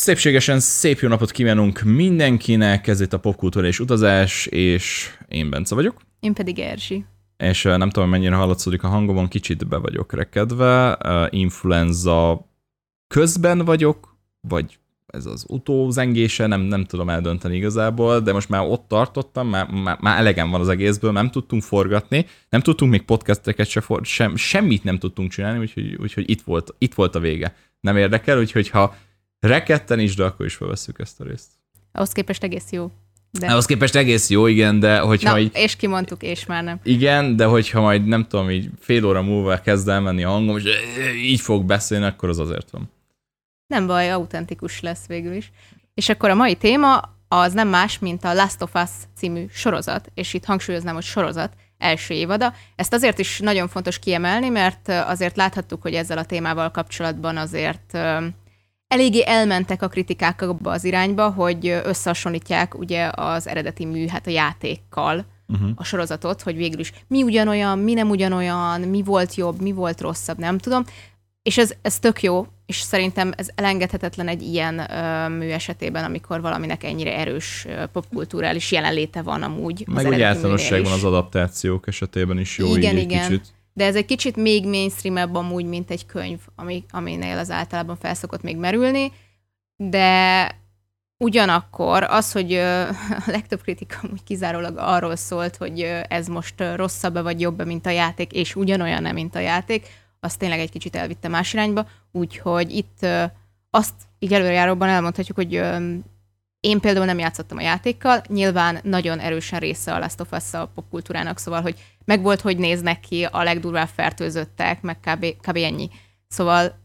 Szépségesen szép jó napot kívánunk mindenkinek, ez itt a Popkultúra és Utazás, és én Bence vagyok. Én pedig Erzsi. És nem tudom, mennyire hallatszódik a hangomon, kicsit be vagyok rekedve. Influenza közben vagyok, vagy ez az utózengése, nem, nem tudom eldönteni igazából, de most már ott tartottam, már, már, már elegem van az egészből, nem tudtunk forgatni, nem tudtunk még podcasteket se, for, sem, semmit nem tudtunk csinálni, úgyhogy, úgyhogy itt, volt, itt volt a vége. Nem érdekel, úgyhogy ha reketten is, de akkor is felveszünk ezt a részt. Ahhoz képest egész jó. De... Ahhoz képest egész jó, igen, de hogyha Na, így... és kimondtuk, és már nem. Igen, de hogyha majd nem tudom, így fél óra múlva kezd elmenni a hangom, és így fog beszélni, akkor az azért van. Nem baj, autentikus lesz végül is. És akkor a mai téma az nem más, mint a Last of Us című sorozat, és itt hangsúlyoznám, hogy sorozat első évada. Ezt azért is nagyon fontos kiemelni, mert azért láthattuk, hogy ezzel a témával kapcsolatban azért eléggé elmentek a kritikák abba az irányba, hogy összehasonlítják ugye az eredeti mű, hát a játékkal uh-huh. a sorozatot, hogy végül is mi ugyanolyan, mi nem ugyanolyan, mi volt jobb, mi volt rosszabb, nem tudom. És ez, ez tök jó, és szerintem ez elengedhetetlen egy ilyen ö, mű esetében, amikor valaminek ennyire erős ö, popkulturális jelenléte van amúgy. Meg úgy általánosságban az adaptációk esetében is jó igen, így igen. kicsit. De ez egy kicsit még mainstreamebb amúgy, mint egy könyv, ami, aminél az általában felszokott még merülni, de ugyanakkor az, hogy a legtöbb kritika úgy kizárólag arról szólt, hogy ez most rosszabb vagy jobb mint a játék, és ugyanolyan nem, mint a játék, az tényleg egy kicsit elvitte más irányba, úgyhogy itt azt így előrejáróban elmondhatjuk, hogy én például nem játszottam a játékkal, nyilván nagyon erősen része a Last of Us a popkultúrának, szóval, hogy meg volt, hogy néznek ki a legdurvább fertőzöttek, meg kb, kb. ennyi. Szóval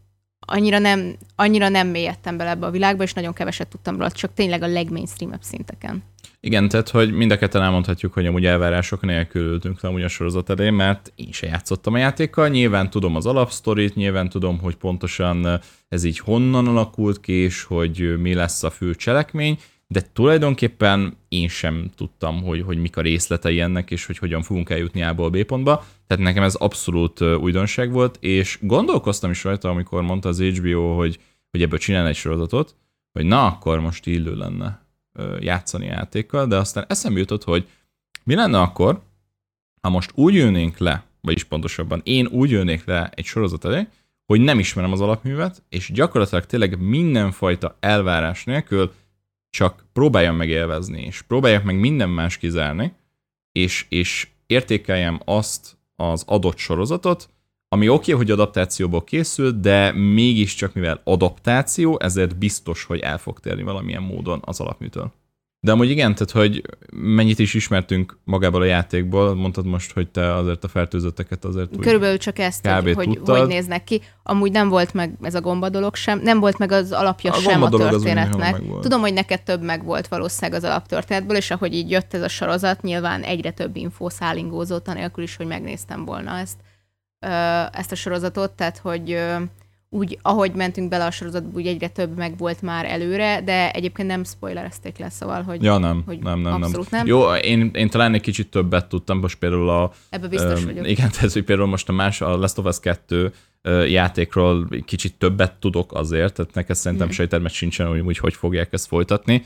annyira nem, annyira nem mélyedtem bele ebbe a világba, és nagyon keveset tudtam róla, csak tényleg a legmainstreamebb szinteken. Igen, tehát hogy mind a ketten elmondhatjuk, hogy amúgy elvárások nélkül ültünk le amúgy a sorozat elé, mert én se játszottam a játékkal, nyilván tudom az alapsztorit, nyilván tudom, hogy pontosan ez így honnan alakult ki, és hogy mi lesz a fő cselekmény, de tulajdonképpen én sem tudtam, hogy, hogy mik a részletei ennek, és hogy hogyan fogunk eljutni A-ból B pontba. Tehát nekem ez abszolút újdonság volt, és gondolkoztam is rajta, amikor mondta az HBO, hogy, hogy ebből csinál egy sorozatot, hogy na, akkor most illő lenne játszani játékkal, de aztán eszembe jutott, hogy mi lenne akkor, ha most úgy jönnénk le, vagyis pontosabban én úgy jönnék le egy sorozat elé, hogy nem ismerem az alapművet, és gyakorlatilag tényleg mindenfajta elvárás nélkül csak próbáljam meg élvezni, és próbáljak meg minden más kizárni, és, és értékeljem azt az adott sorozatot, ami oké, okay, hogy adaptációból készült, de mégiscsak mivel adaptáció, ezért biztos, hogy el fog térni valamilyen módon az alapműtől. De amúgy igen, tehát hogy mennyit is ismertünk magából a játékból, mondtad most, hogy te azért a fertőzötteket azért Körülbelül csak ezt, hogy, hogy, hogy néznek ki. Amúgy nem volt meg ez a gomba dolog sem, nem volt meg az alapja a sem a történetnek. Tudom, hogy neked több meg volt valószínűleg az alaptörténetből, és ahogy így jött ez a sorozat, nyilván egyre több infó szállingózott, anélkül is, hogy megnéztem volna ezt ezt a sorozatot, tehát hogy úgy, ahogy mentünk bele a sorozatba, úgy egyre több meg volt már előre, de egyébként nem spoilerezték le, szóval, hogy, ja, nem, hogy nem, nem, abszolút nem. nem. Jó, én, én talán egy kicsit többet tudtam, most például a... Ebben biztos um, vagyok. Igen, tehát hogy például most a más, a Last of Us 2 uh, játékról kicsit többet tudok azért, tehát neked szerintem hmm. sejtelmet sincsen, hogy, hogy hogy fogják ezt folytatni.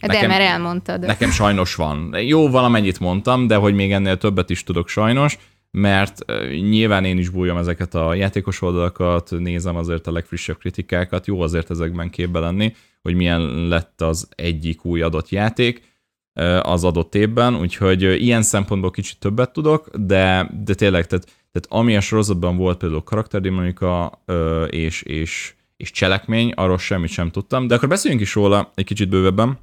De nekem, mert elmondtad. Nekem sajnos van. Jó, valamennyit mondtam, de hogy még ennél többet is tudok sajnos mert nyilván én is bújom ezeket a játékos oldalakat, nézem azért a legfrissebb kritikákat, jó azért ezekben képbe lenni, hogy milyen lett az egyik új adott játék az adott évben, úgyhogy ilyen szempontból kicsit többet tudok, de, de tényleg, tehát, tehát ami a sorozatban volt például karakterdinamika és, és, és cselekmény, arról semmit sem tudtam, de akkor beszéljünk is róla egy kicsit bővebben,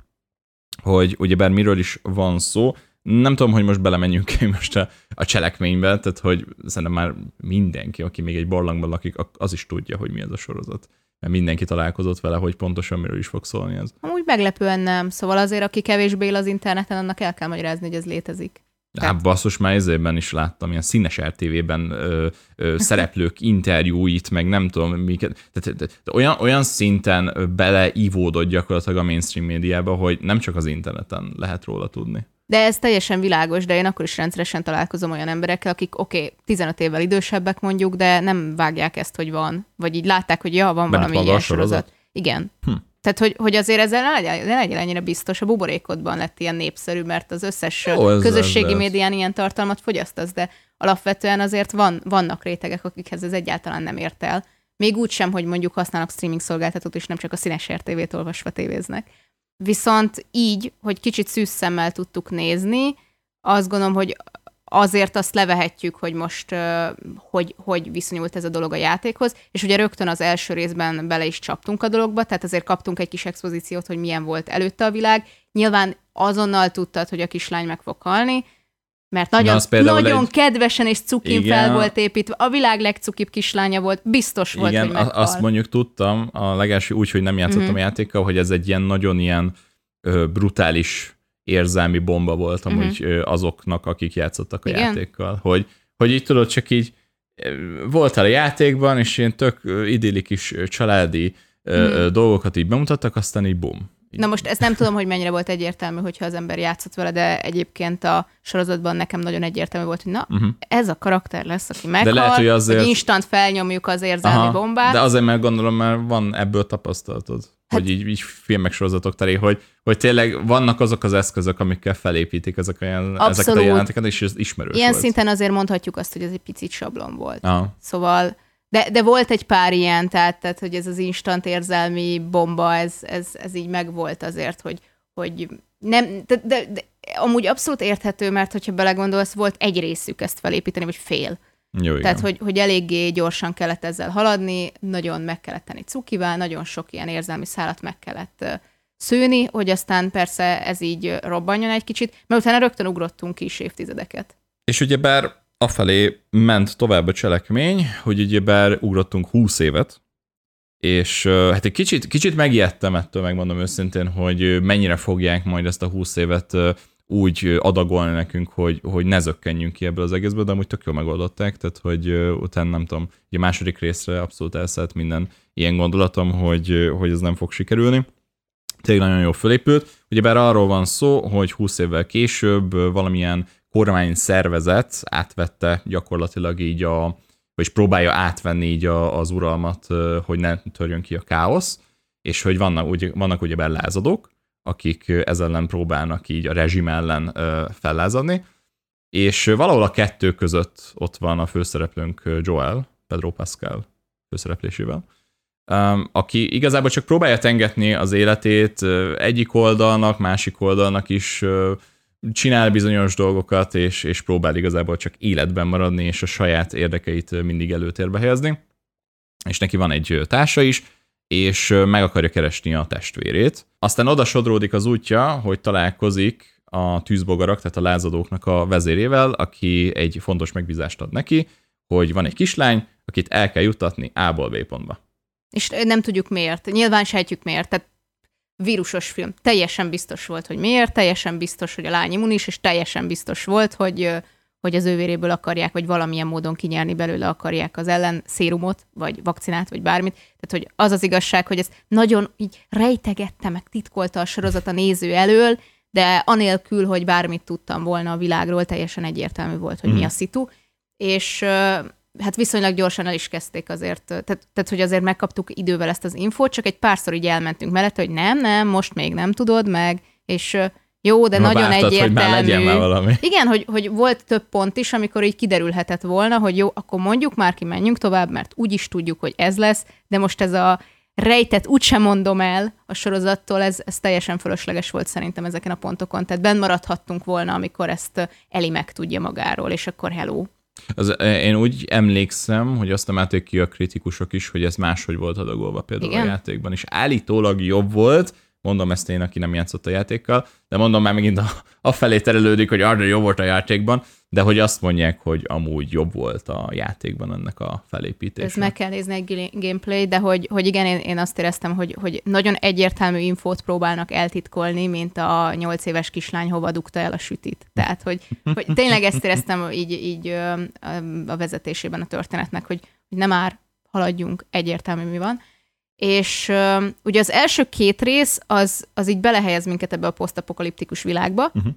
hogy ugyebár miről is van szó, nem tudom, hogy most belemenjünk most a, a cselekménybe, tehát hogy szerintem már mindenki, aki még egy barlangban lakik, az is tudja, hogy mi ez a sorozat. Mert mindenki találkozott vele, hogy pontosan miről is fog szólni ez. Amúgy meglepően nem. Szóval azért, aki kevésbé él az interneten, annak el kell magyarázni, hogy ez létezik. Hát basszus, már ezében is láttam, ilyen színes RTV-ben ö, ö, szereplők interjúit, meg nem tudom miket. Tehát, tehát, olyan, olyan szinten beleívódott gyakorlatilag a mainstream médiába, hogy nem csak az interneten lehet róla tudni. De ez teljesen világos, de én akkor is rendszeresen találkozom olyan emberekkel, akik oké, okay, 15 évvel idősebbek mondjuk, de nem vágják ezt, hogy van. Vagy így látták, hogy ja, van Bent valami ilyen sorozat. sorozat. Igen. Hm. Tehát, hogy, hogy azért ezzel ne legyen, ne legyen ennyire biztos, a buborékodban lett ilyen népszerű, mert az összes Jó, ez- közösségi ez- médián ilyen tartalmat fogyasztasz, de alapvetően azért van, vannak rétegek, akikhez ez egyáltalán nem ért el. Még úgy sem, hogy mondjuk használnak streaming szolgáltatót, és nem csak a színes RTV-t olvasva tévéznek. Viszont így, hogy kicsit szűz szemmel tudtuk nézni, azt gondolom, hogy azért azt levehetjük, hogy most hogy, hogy viszonyult ez a dolog a játékhoz, és ugye rögtön az első részben bele is csaptunk a dologba, tehát azért kaptunk egy kis expozíciót, hogy milyen volt előtte a világ. Nyilván azonnal tudtad, hogy a kislány meg fog halni, mert nagyon, nagyon egy- kedvesen és cukin Igen. fel volt építve. A világ legcukibb kislánya volt, biztos volt, Igen, hogy meghal. azt mondjuk tudtam, a legelső úgy, hogy nem játszottam Mhm. a játékkal, hogy ez egy ilyen nagyon ilyen ö, brutális érzelmi bomba volt amúgy ö, azoknak, akik játszottak a Mhm. Igen? játékkal. Hogy, hogy így tudod, csak így voltál a játékban, és ilyen tök ö, idillikus ö, családi ö, dolgokat így bemutattak, aztán így bum. Na most ezt nem tudom, hogy mennyire volt egyértelmű, hogyha az ember játszott vele, de egyébként a sorozatban nekem nagyon egyértelmű volt, hogy na, Uh-huh. ez a karakter lesz, aki meghal, lehet, hogy azért- hogy instant felnyomjuk az érzelmi bombát. de azért meg gondolom, mert van ebből tapasztalatod. Hát- hogy így, így filmek, sorozatok teré, hogy, hogy tényleg vannak azok az eszközök, amikkel felépítik ezek a jelen, ezeket a jeleneteket, és ez ismerős Ilyen volt. szinten azért mondhatjuk azt, hogy ez egy picit sablon volt. Aha. Szóval, de, de volt egy pár ilyen, tehát, tehát hogy ez az instant érzelmi bomba, ez, ez, ez így megvolt azért, hogy, hogy nem, de, de, de amúgy abszolút érthető, mert hogyha belegondolsz, volt egy részük ezt felépíteni, vagy fél. Jó, igen. Tehát, hogy, hogy eléggé gyorsan kellett ezzel haladni, nagyon meg kellett tenni cukival, nagyon sok ilyen érzelmi szálat meg kellett szőni, hogy aztán persze ez így robbanjon egy kicsit, mert utána rögtön ugrottunk is évtizedeket. És ugyebár afelé ment tovább a cselekmény, hogy ugyebár ugrottunk 20 évet, és hát egy kicsit, kicsit megijedtem ettől, megmondom őszintén, hogy mennyire fogják majd ezt a 20 évet úgy adagolni nekünk, hogy, hogy ne zökkenjünk ki ebből az egészből, de amúgy tök jól megoldották, tehát hogy utána nem tudom, a második részre abszolút elszállt minden ilyen gondolatom, hogy, hogy ez nem fog sikerülni. Tényleg nagyon jól fölépült. Ugyebár arról van szó, hogy 20 évvel később valamilyen kormány szervezet átvette gyakorlatilag így a, vagyis próbálja átvenni így a, az uralmat, hogy ne törjön ki a káosz, és hogy vannak, ugye, vannak ugyebár lázadók, akik ö, ez ellen próbálnak így a rezsim ellen fellázadni, és valahol a kettő között ott van a főszereplőnk Joel, Pedro Pascal főszereplésével, um, aki igazából csak próbálja tengetni az életét egyik oldalnak, másik oldalnak is csinál bizonyos dolgokat, és, és próbál igazából csak életben maradni, és a saját érdekeit mindig előtérbe helyezni. És neki van egy társa is, és meg akarja keresni a testvérét. Aztán oda sodródik az útja, hogy találkozik a tűzbogarak, tehát a lázadóknak a vezérével, aki egy fontos megbízást ad neki, hogy van egy kislány, akit el kell juttatni A-ból B pontba. És nem tudjuk miért. Nyilván sejtjük miért. Tehát vírusos film. Teljesen biztos volt, hogy miért, teljesen biztos, hogy a lány immunis, és teljesen biztos volt, hogy, hogy az ő véréből akarják, vagy valamilyen módon kinyerni belőle akarják az ellen szérumot, vagy vakcinát, vagy bármit. Tehát, hogy az az igazság, hogy ezt nagyon így rejtegette, meg titkolta a sorozat a néző elől, de anélkül, hogy bármit tudtam volna a világról, teljesen egyértelmű volt, hogy mi a szitu. És hát viszonylag gyorsan el is kezdték azért, tehát, tehát hogy azért megkaptuk idővel ezt az infót, csak egy párszor így elmentünk mellette, hogy nem, nem, most még nem tudod meg, és jó, de Ma nagyon vártad, hogy már legyen egyértelmű. már valami. Igen, hogy, hogy volt több pont is, amikor így kiderülhetett volna, hogy jó, akkor mondjuk már ki, menjünk tovább, mert úgy is tudjuk, hogy ez lesz, de most ez a rejtet úgysem mondom el a sorozattól, ez, ez teljesen fölösleges volt szerintem ezeken a pontokon. Tehát benn maradhattunk volna, amikor ezt Eli megtudja magáról, és akkor hello. Az, én úgy emlékszem, hogy azt emelték ki a kritikusok is, hogy ez máshogy volt adagolva például Igen? a játékban, és állítólag jobb volt, mondom ezt én, aki nem játszott a játékkal, de mondom már megint a, a felé terelődik, hogy arra jó volt a játékban, de hogy azt mondják, hogy amúgy jobb volt a játékban ennek a felépítése. Ez meg kell nézni egy gameplay, de hogy, hogy igen, én, én azt éreztem, hogy, hogy nagyon egyértelmű infót próbálnak eltitkolni, mint a nyolc éves kislány hova dugta el a sütit. Tehát, hogy, hogy tényleg ezt éreztem így, így a vezetésében a történetnek, hogy nem már haladjunk, egyértelmű mi van. És ö, ugye az első két rész, az, az így belehelyez minket ebbe a posztapokaliptikus világba, Uh-huh.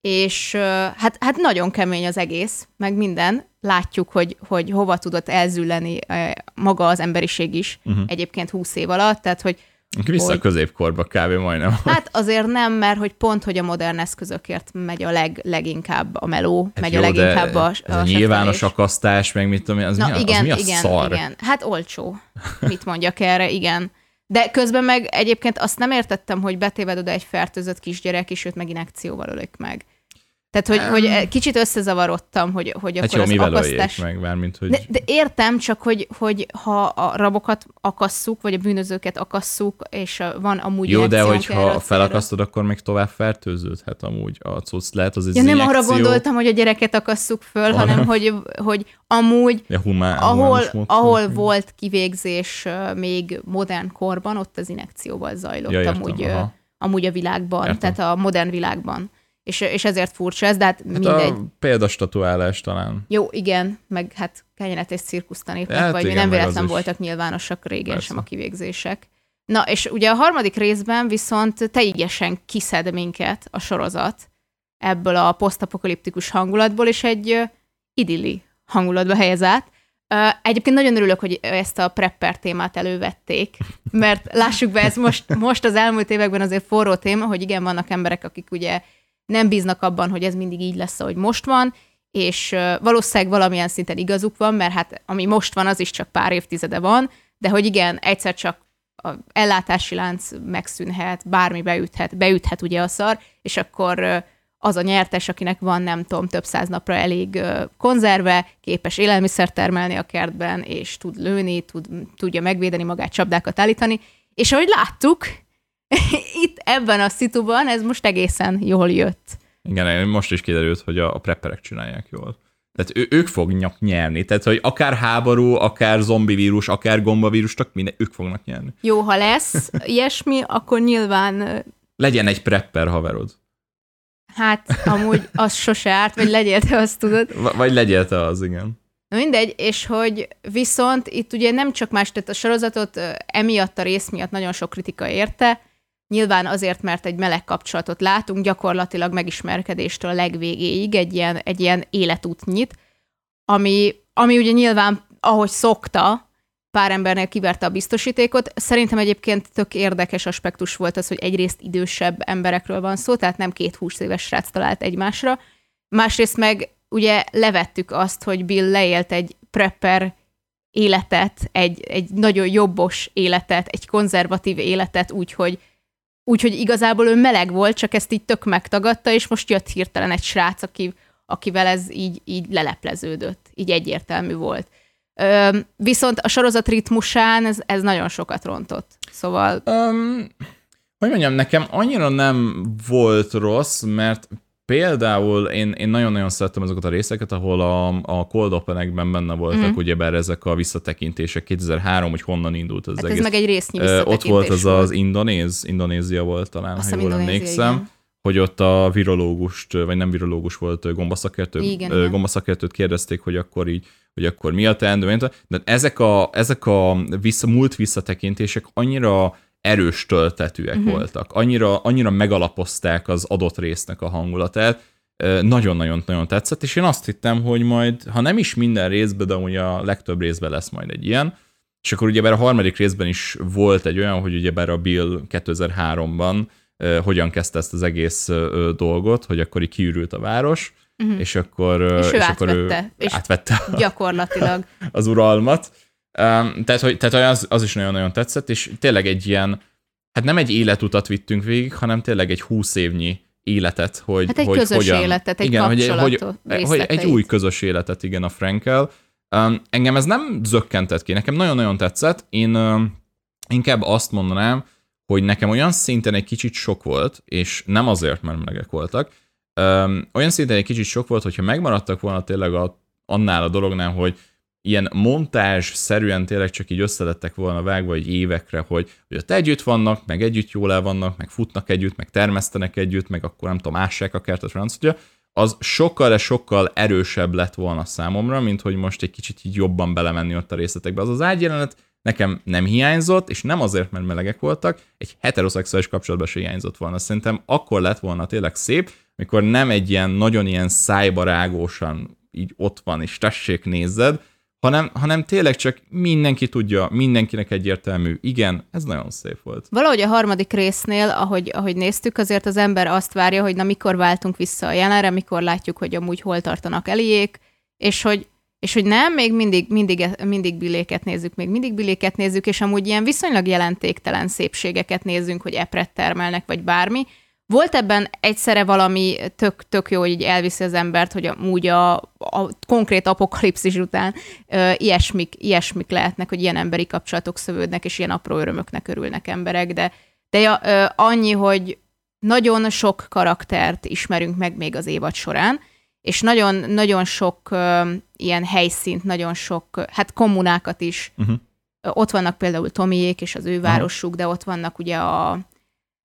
és ö, hát, hát nagyon kemény az egész, meg minden. Látjuk, hogy, hogy hova tudott elzülleni ö, maga az emberiség is Uh-huh. egyébként 20 év alatt, tehát hogy Vissza hogy- a középkorba kb. majdnem. Hát azért nem, mert hogy pont, hogy a modern eszközökért megy a leg, leginkább a meló, Hát megy jó, a leginkább a, ez a nyilvános akasztás, meg mit tudom én, az, Na mi, a, igen, az mi a igen, szar? igen. Hát olcsó. Mit mondjak erre, igen. De közben meg egyébként azt nem értettem, hogy betéved oda egy fertőzött kisgyerek, és őt meg inekcióval ölik meg. Tehát, hogy, hogy kicsit összezavarodtam, hogy, hogy Hát akkor jó, az akasztás... meg, mármint, hogy... De, de értem, csak hogy, hogy ha a rabokat akasszuk, vagy a bűnözőket akasszuk, és van amúgy Jó, de hogyha felakasztod, akkor még tovább fertőződhet amúgy a cucc. Lehet az Ja, nem arra injekció, gondoltam, hogy a gyereket akasszuk föl, Hanem- hanem hogy, hogy amúgy Ja, humán, ahol, ahol volt kivégzés még modern korban, ott az inekcióval zajlott Ja, értem, amúgy, aha. amúgy a világban, Értem. tehát a modern világban. És, és ezért furcsa ez, de hát, Hát mindegy. a példastatuálás talán. Jó, igen, meg hát kenyenet és cirkuszt tanítnak, Hát vagy igen, mi nem véletlen is. voltak nyilvánosak régen Persze. sem a kivégzések. Na, és ugye a harmadik részben viszont teljesen kiszed minket a sorozat ebből a posztapokaliptikus hangulatból, és egy idilli hangulatba helyez át. Egyébként nagyon örülök, hogy ezt a prepper témát elővették, mert lássuk be, ez most, most az elmúlt években azért forró téma, hogy igen, vannak emberek, akik ugye nem bíznak abban, hogy ez mindig így lesz, ahogy most van, és valószínűleg valamilyen szinten igazuk van, mert hát ami most van, az is csak pár évtizede van, de hogy igen, egyszer csak a ellátási lánc megszűnhet, bármi beüthet, beüthet ugye a szar, és akkor az a nyertes, akinek van, nem tudom, több száz napra elég konzerve, képes élelmiszer termelni a kertben, és tud lőni, tud, tudja megvédeni magát, csapdákat állítani, és ahogy láttuk, itt ebben a szituban ez most egészen jól jött. Igen, most is kiderült, hogy a, a prepperek csinálják jól. Tehát ő, ők fognak nyerni. Tehát, hogy akár háború, akár zombi vírus, akár gombavírus, csak minden, ők fognak nyerni. Jó, ha lesz ilyesmi, akkor nyilván Legyen egy prepper haverod. Hát amúgy az sose árt, vagy legyél, te azt tudod. V- vagy legyél te az, igen. Na mindegy, és hogy viszont itt ugye nem csak más, tehát a sorozatot emiatt a rész miatt nagyon sok kritika érte, nyilván azért, mert egy meleg kapcsolatot látunk, gyakorlatilag megismerkedéstől a legvégéig egy ilyen, egy ilyen életút nyit, ami, ami ugye nyilván, ahogy szokta, pár embernél kiverte a biztosítékot. Szerintem egyébként tök érdekes aspektus volt az, hogy egyrészt idősebb emberekről van szó, tehát nem két húsz éves srác talált egymásra. Másrészt meg ugye levettük azt, hogy Bill leélt egy prepper életet, egy, egy nagyon jobbos életet, egy konzervatív életet, úgyhogy úgyhogy igazából ő meleg volt, csak ezt így tök megtagadta, és most jött hirtelen egy srác, aki, akivel ez így, így lelepleződött, így egyértelmű volt. Ö, viszont a sorozat ritmusán ez, ez nagyon sokat rontott. Szóval Um, hogy mondjam, nekem annyira nem volt rossz, mert például én, én nagyon-nagyon szerettem azokat a részeket, ahol a, a Cold Open-ekben benne voltak, mm. ugyebár ezek a visszatekintések, 2003, hogy honnan indult az hát egész. ez meg egy résznyi visszatekintés ott volt az volt. az indonéz, Indonézia volt talán, Azt ha jól emlékszem, igen. hogy ott a virológust, vagy nem virológus volt, gombaszakértő, Igen, gombaszakértőt kérdezték, hogy akkor így, hogy akkor mi a teendő, de ezek a, ezek a vissza, múlt visszatekintések annyira erős töltetűek uh-huh. voltak, annyira, annyira megalapozták az adott résznek a hangulatát, nagyon-nagyon-nagyon tetszett, és én azt hittem, hogy majd, ha nem is minden részben, de ugye a legtöbb részben lesz majd egy ilyen, és akkor ugyebár a harmadik részben is volt egy olyan, hogy ugyebár a Bill 2003-ban ö, hogyan kezdte ezt az egész ö, dolgot, hogy akkor így kiürült a város, uh-huh. és akkor, ö, Mhm. És ő akkor átvette, és- átvette Gyakorlatilag. az uralmat. Um, tehát, hogy, tehát az, az is nagyon-nagyon tetszett, és tényleg egy ilyen, hát nem egy életutat vittünk végig, hanem tényleg egy húsz évnyi életet, hogy Hát egy hogy közös hogyan, életet, egy igen, hogy, hogy, hogy egy új közös életet, igen, a Frankel. Um, engem ez nem zökkentett ki, nekem nagyon-nagyon tetszett. Én um, inkább azt mondanám, hogy nekem olyan szinten egy kicsit sok volt, és nem azért, mert melegek voltak, um, olyan szinten egy kicsit sok volt, hogyha megmaradtak volna tényleg a, annál a dolognál, hogy ilyen montázs szerűen tényleg csak így összelettek volna vágva egy évekre, hogy, hogy ott együtt vannak, meg együtt jól el vannak, meg futnak együtt, meg termesztenek együtt, meg akkor nem tudom, ássák a kertet, francia, az sokkal, de sokkal erősebb lett volna számomra, mint hogy most egy kicsit így jobban belemenni ott a részletekbe. Az az ágyjelenet nekem nem hiányzott, és nem azért, mert melegek voltak, egy heteroszexuális kapcsolatban se hiányzott volna. Szerintem akkor lett volna tényleg szép, mikor nem egy ilyen nagyon ilyen szájbarágósan így ott van, és tessék nézzed, hanem, hanem tényleg csak mindenki tudja, mindenkinek egyértelmű. Igen, ez nagyon szép volt. Valahogy a harmadik résznél, ahogy, ahogy néztük, azért az ember azt várja, hogy na mikor váltunk vissza a jelenre, mikor látjuk, hogy amúgy hol tartanak eliék, és hogy, és hogy nem, még mindig, mindig, mindig biléket nézzük, még mindig biléket nézzük, és amúgy ilyen viszonylag jelentéktelen szépségeket nézzünk, hogy epret termelnek, vagy bármi, volt ebben egyszerre valami tök, tök jó, hogy így elviszi az embert, hogy amúgy a, a konkrét apokalipszis után ö, ilyesmik, ilyesmik lehetnek, hogy ilyen emberi kapcsolatok szövődnek, és ilyen apró örömöknek örülnek emberek, de, de ö, annyi, hogy nagyon sok karaktert ismerünk meg még az évad során, és nagyon, nagyon sok ö, ilyen helyszínt, nagyon sok, hát kommunákat is. Uh-huh. Ott vannak például Tomiék és az ő városuk, uh-huh. de ott vannak ugye a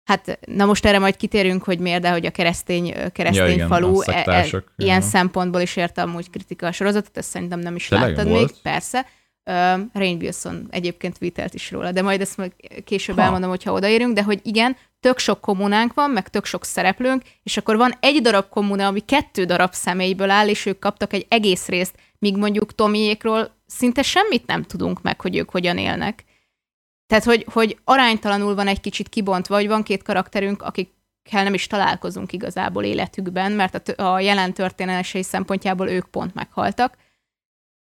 Hát, na most erre majd kitérünk, hogy miért, de hogy a keresztény, keresztény ja, igen, falu e, e, ilyen ja. szempontból is érte amúgy kritika a sorozatot, ezt szerintem nem is Tényleg láttad volt? még, persze. Uh, Rain Wilson egyébként vitelt is róla, de majd ezt majd később ha. elmondom, hogyha odaérünk, de hogy igen, tök sok kommunánk van, meg tök sok szereplőnk, és akkor van egy darab kommuna, ami kettő darab személyből áll, és ők kaptak egy egész részt, míg mondjuk Tomiékról szinte semmit nem tudunk meg, hogy ők hogyan élnek. Tehát, hogy, hogy aránytalanul van egy kicsit kibontva, hogy van két karakterünk, akikkel nem is találkozunk igazából életükben, mert a, a jelen történelesei szempontjából ők pont meghaltak,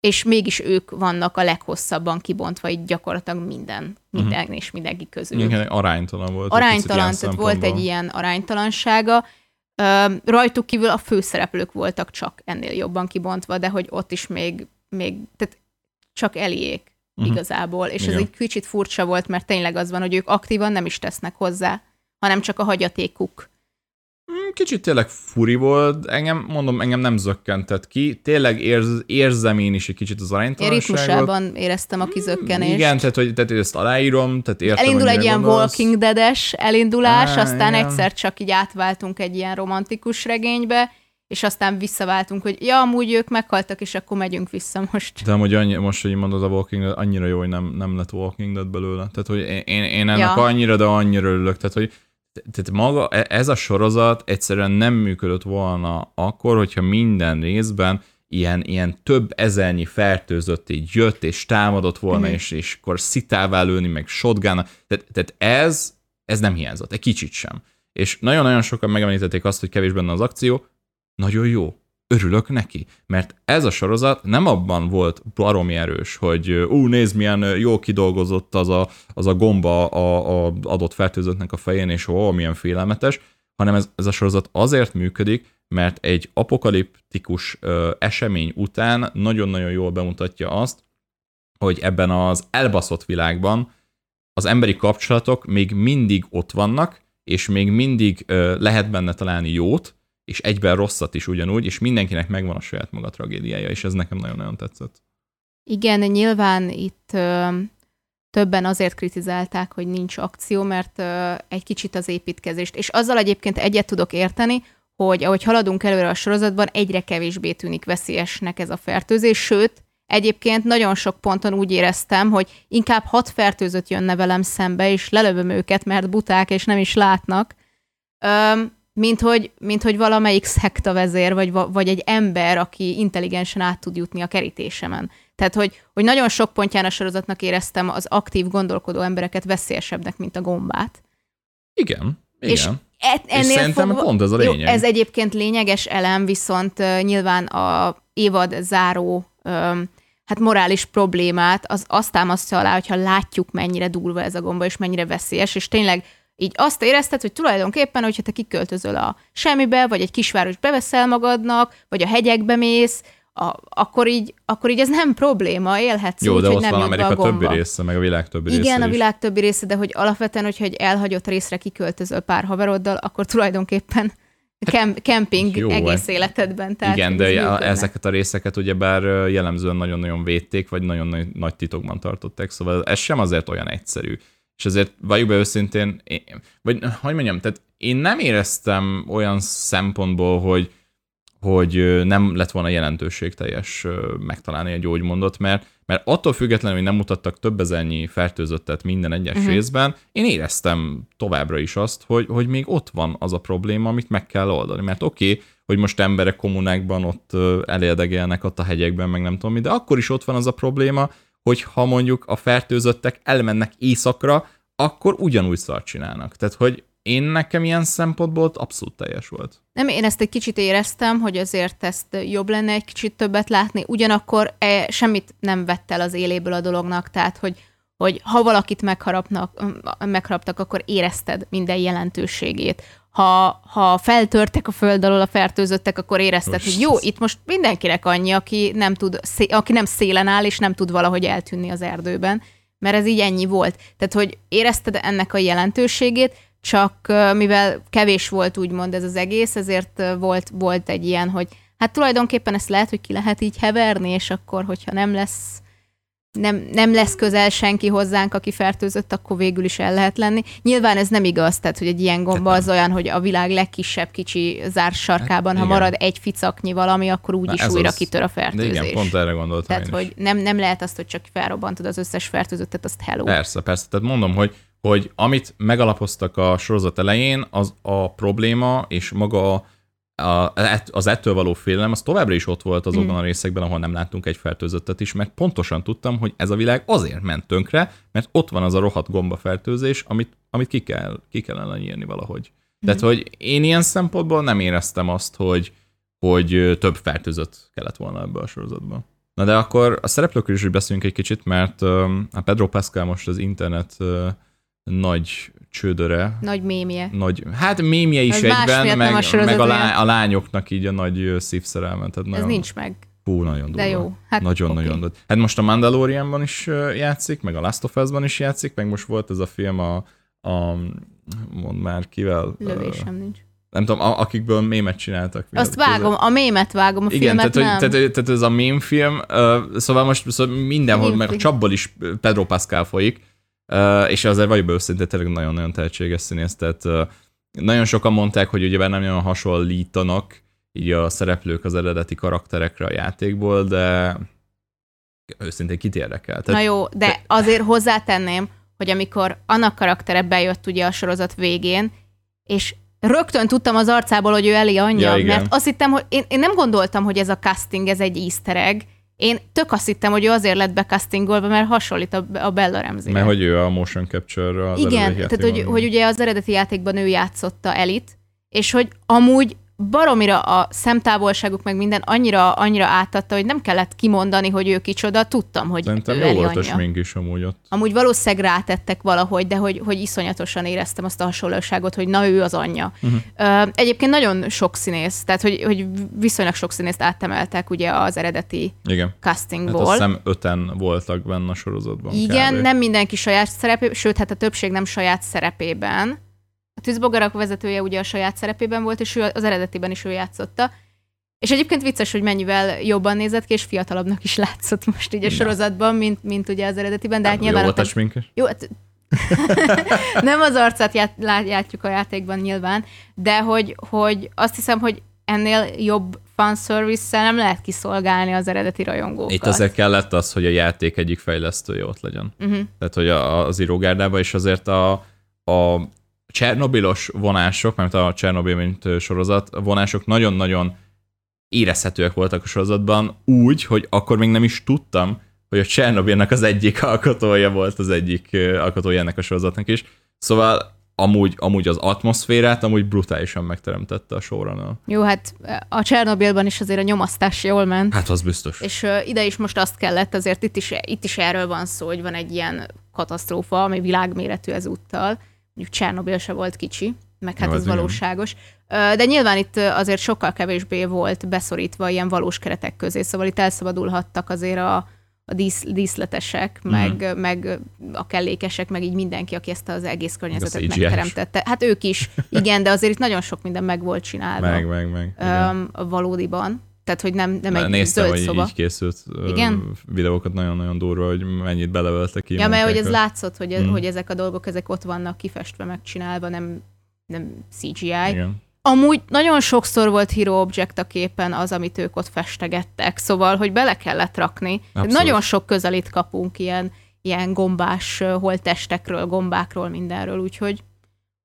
és mégis ők vannak a leghosszabban kibontva így gyakorlatilag minden, minden uh-huh. és mindenki közül. Igen, aránytalan volt. Aránytalan, tehát volt egy ilyen aránytalansága. Uh, rajtuk kívül a főszereplők voltak csak ennél jobban kibontva, de hogy ott is még, még tehát csak Eliék uh-huh. igazából, és Igen. ez egy kicsit furcsa volt, mert tényleg az van, hogy ők aktívan nem is tesznek hozzá, hanem csak a hagyatékuk. Mm, kicsit tényleg furi volt, engem, mondom, engem nem zökkentett ki. Tényleg érz, érzem én is egy kicsit az aránytalanságot. Ritmusában éreztem a kizökkenést. Igen, tehát, hogy, tehát ezt aláírom, tehát értem, Elindul egy ilyen gondolsz. Walking Dead-es elindulás, Á, aztán igen. egyszer csak így átváltunk egy ilyen romantikus regénybe, és aztán visszaváltunk, hogy ja, amúgy ők meghaltak, és akkor megyünk vissza most. De amúgy annyi, most, hogy mondod a Walking Dead, annyira jó, hogy nem, nem lett Walking Dead belőle. Tehát, hogy én, én ennek ja. annyira, de annyira örülök. Tehát, hogy tehát maga e, ez a sorozat egyszerűen nem működött volna akkor, hogyha minden részben ilyen, ilyen több ezernyi fertőzött így jött, és támadott volna, mm-hmm. és, és akkor szitává lőni, meg shotgun tehát, tehát ez, ez nem hiányzott, egy kicsit sem. És nagyon-nagyon sokan megemlítették azt, hogy kevés benne az akció, nagyon jó. Örülök neki, mert ez a sorozat nem abban volt baromi erős, hogy ú, nézd milyen jó kidolgozott az a, az a gomba a, a adott fertőzöttnek a fején, és ó, milyen félelmetes, hanem ez, ez a sorozat azért működik, mert egy apokaliptikus ö, esemény után nagyon-nagyon jól bemutatja azt, hogy ebben az elbaszott világban az emberi kapcsolatok még mindig ott vannak, és még mindig ö, lehet benne találni jót, és egyben rosszat is ugyanúgy, és mindenkinek megvan a saját maga tragédiája, és ez nekem nagyon-nagyon tetszett. Igen, nyilván itt ö, többen azért kritizálták, hogy nincs akció, mert ö, egy kicsit az építkezést, és azzal egyébként egyet tudok érteni, hogy ahogy haladunk előre a sorozatban, egyre kevésbé tűnik veszélyesnek ez a fertőzés, sőt, egyébként nagyon sok ponton úgy éreztem, hogy inkább hat fertőzött jönne velem szembe, és lelövöm őket, mert buták, és nem is látnak. Öm, mint hogy, mint hogy valamelyik szekta vezér, vagy, vagy egy ember, aki intelligensen át tud jutni a kerítésemen. Tehát, hogy, hogy nagyon sok pontján a sorozatnak éreztem az aktív, gondolkodó embereket veszélyesebbnek, mint a gombát. Igen, igen. És et, ennél és szerintem fogva, pont ez a lényeg. Jó, ez egyébként lényeges elem, viszont uh, nyilván a évad záró um, hát morális problémát az azt támasztja alá, hogyha látjuk, mennyire durva ez a gomba, és mennyire veszélyes, és tényleg így azt érezted, hogy tulajdonképpen, hogyha te kiköltözöl a semmibe, vagy egy kisváros beveszel magadnak, vagy a hegyekbe mész, a, akkor, így, akkor így ez nem probléma, élhetsz Jó, úgy, de hogy ott nem van Amerika többi része, meg a világ többi Igen, része Igen, a világ többi része, de hogy alapvetően, hogyha egy elhagyott részre kiköltözöl pár haveroddal, akkor tulajdonképpen Kem- kemping Jó, egész életedben. Tehát igen, de működnek. ezeket a részeket ugyebár jellemzően nagyon-nagyon védték, vagy nagyon nagy titokban tartották, szóval ez sem azért olyan egyszerű. És ezért valljuk be őszintén, én, vagy hogy mondjam, tehát én nem éreztem olyan szempontból, hogy, hogy nem lett volna jelentőségteljes megtalálni egy gyógymondot, mert, mert attól függetlenül, hogy nem mutattak több ezernyi fertőzöttet minden egyes uh-huh. részben, én éreztem továbbra is azt, hogy, hogy még ott van az a probléma, amit meg kell oldani. Mert oké, okay, hogy most emberek kommunákban ott elérdegelnek ott a hegyekben, meg nem tudom mi, de akkor is ott van az a probléma, hogy ha mondjuk a fertőzöttek elmennek éjszakra, akkor ugyanúgy szart csinálnak. Tehát, hogy én nekem ilyen szempontból abszolút teljes volt. Nem, én ezt egy kicsit éreztem, hogy azért ezt jobb lenne egy kicsit többet látni, ugyanakkor e, semmit nem vett el az éléből a dolognak, tehát hogy, hogy ha valakit megharapnak, megharaptak, akkor érezted minden jelentőségét. Ha, ha feltörtek a föld alól a fertőzöttek, akkor érezted, most hogy jó, itt most mindenkinek annyi, aki nem, tud, aki nem szélen áll, és nem tud valahogy eltűnni az erdőben, mert ez így ennyi volt. Tehát, hogy érezted ennek a jelentőségét, csak mivel kevés volt úgymond ez az egész, ezért volt, volt egy ilyen, hogy hát tulajdonképpen ezt lehet, hogy ki lehet így heverni, és akkor, hogyha nem lesz nem, nem lesz közel senki hozzánk, aki fertőzött, akkor végül is el lehet lenni. Nyilván ez nem igaz, tehát hogy egy ilyen gomba az olyan, hogy a világ legkisebb kicsi zárt sarkában, hát, ha marad egy ficaknyi valami, akkor úgy is újra az... kitör a fertőzés. De igen, pont erre gondoltam Tehát, hogy nem, nem lehet azt, hogy csak felrobbantod az összes fertőzöttet, azt hello. Persze, persze. Tehát mondom, hogy hogy amit megalapoztak a sorozat elején, az a probléma és maga a, az ettől való félelem, az továbbra is ott volt azokban mm. a részekben, ahol nem láttunk egy fertőzöttet is, mert pontosan tudtam, hogy ez a világ azért ment tönkre, mert ott van az a rohadt gombafertőzés, amit, amit ki, kell, ki kellene nyírni valahogy. Mm. Tehát, hogy én ilyen szempontból nem éreztem azt, hogy, hogy több fertőzött kellett volna ebbe a sorozatban. Na de akkor a szereplőkről is beszéljünk egy kicsit, mert a Pedro Pascal most az internet nagy csődöre. Nagy mémje. Nagy, hát mémje is Ez egyben, meg, a, meg a, lá, a, lányoknak így a nagy szívszerelme. Tehát nagyon, Ez nincs meg. Hú, nagyon durva. De jó. Hát Nagyon-nagyon okay. Hát most a Mandalorianban is játszik, meg a Last of Us-ban is játszik, meg most volt ez a film a, a mond már kivel. Lövésem uh, nincs. Nem tudom, a, akikből mémet csináltak. Azt vágom, a mémet vágom, a Igen, filmet tehát, nem. Tehát, tehát, ez a mém film, uh, szóval most szóval mindenhol, meg a csapból is Pedro Pascal folyik, Uh, és azért vagy őszintén tényleg nagyon-nagyon tehetséges színész, tehát uh, nagyon sokan mondták, hogy ugye nem nagyon hasonlítanak így a szereplők az eredeti karakterekre a játékból, de őszintén kit érdekel. Tehát, Na jó, de azért hozzátenném, hogy amikor annak karaktere bejött ugye a sorozat végén, és rögtön tudtam az arcából, hogy ő Eli anyja, ja, mert azt hittem, hogy én, én nem gondoltam, hogy ez a casting, ez egy easter egg, én tök azt hittem, hogy ő azért lett becastingolva, mert hasonlít a, a Bella ramsey Mert hogy ő a motion capture az Igen, tehát hogy, hogy ugye az eredeti játékban ő játszotta Elit, és hogy amúgy baromira a szemtávolságuk meg minden annyira, annyira átadta, hogy nem kellett kimondani, hogy ő kicsoda, tudtam, hogy Szerintem jó volt a smink is amúgy ott. Amúgy valószínűleg rátettek valahogy, de hogy, hogy iszonyatosan éreztem azt a hasonlóságot, hogy na ő az anyja. Uh-huh. Egyébként nagyon sok színész, tehát hogy, hogy viszonylag sok színészt áttemeltek ugye az eredeti Igen. castingból. Hát azt hiszem öten voltak benne a sorozatban. Igen, kb. nem mindenki saját szerepében, sőt, hát a többség nem saját szerepében a tűzbogarak vezetője ugye a saját szerepében volt, és ő az eredetiben is ő játszotta. És egyébként vicces, hogy mennyivel jobban nézett ki, és fiatalabbnak is látszott most így a sorozatban, mint, mint ugye az eredetiben. De hát nyilván... Jó volt a sminkes? Jó, hát nem az arcát ját, látjuk a játékban nyilván, de hogy, hogy azt hiszem, hogy ennél jobb fanservice nem lehet kiszolgálni az eredeti rajongókat. Itt azért kellett az, hogy a játék egyik fejlesztője ott legyen. Uh-huh. Tehát, hogy a, az írógárdában is azért a, a Csernobilos vonások, mert a Csernobil, mint sorozat, vonások nagyon-nagyon érezhetőek voltak a sorozatban, úgy, hogy akkor még nem is tudtam, hogy a Csernobilnak az egyik alkotója volt az egyik alkotója ennek a sorozatnak is. Szóval amúgy, amúgy az atmoszférát amúgy brutálisan megteremtette a showrunner. Jó, hát a Csernobilban is azért a nyomasztás jól ment. Hát az biztos. És uh, ide is most azt kellett, azért itt is, itt is erről van szó, hogy van egy ilyen katasztrófa, ami világméretű ezúttal, mondjuk Csernobil se volt kicsi, meg hát ez valóságos. De nyilván itt azért sokkal kevésbé volt beszorítva ilyen valós keretek közé, szóval itt elszabadulhattak azért a, a dísz, díszletesek, mm. meg, meg a kellékesek, meg így mindenki, aki ezt az egész környezetet megteremtette. Hát ők is, igen, de azért itt nagyon sok minden meg volt csinálva. Meg, meg, meg. Um, valódiban. Tehát, hogy nem, nem egy Néztem, zöld hogy szoba. így készült Igen? videókat nagyon-nagyon durva, hogy mennyit belevöltek ki. Ja, mert hogy ez látszott, hogy, mm. hogy ezek a dolgok ezek ott vannak kifestve, megcsinálva, nem, nem CGI. Igen. Amúgy nagyon sokszor volt Hero Object a képen az, amit ők ott festegettek, szóval, hogy bele kellett rakni. Abszolút. Nagyon sok közelít kapunk ilyen, ilyen gombás ö, holttestekről, gombákról, mindenről, úgyhogy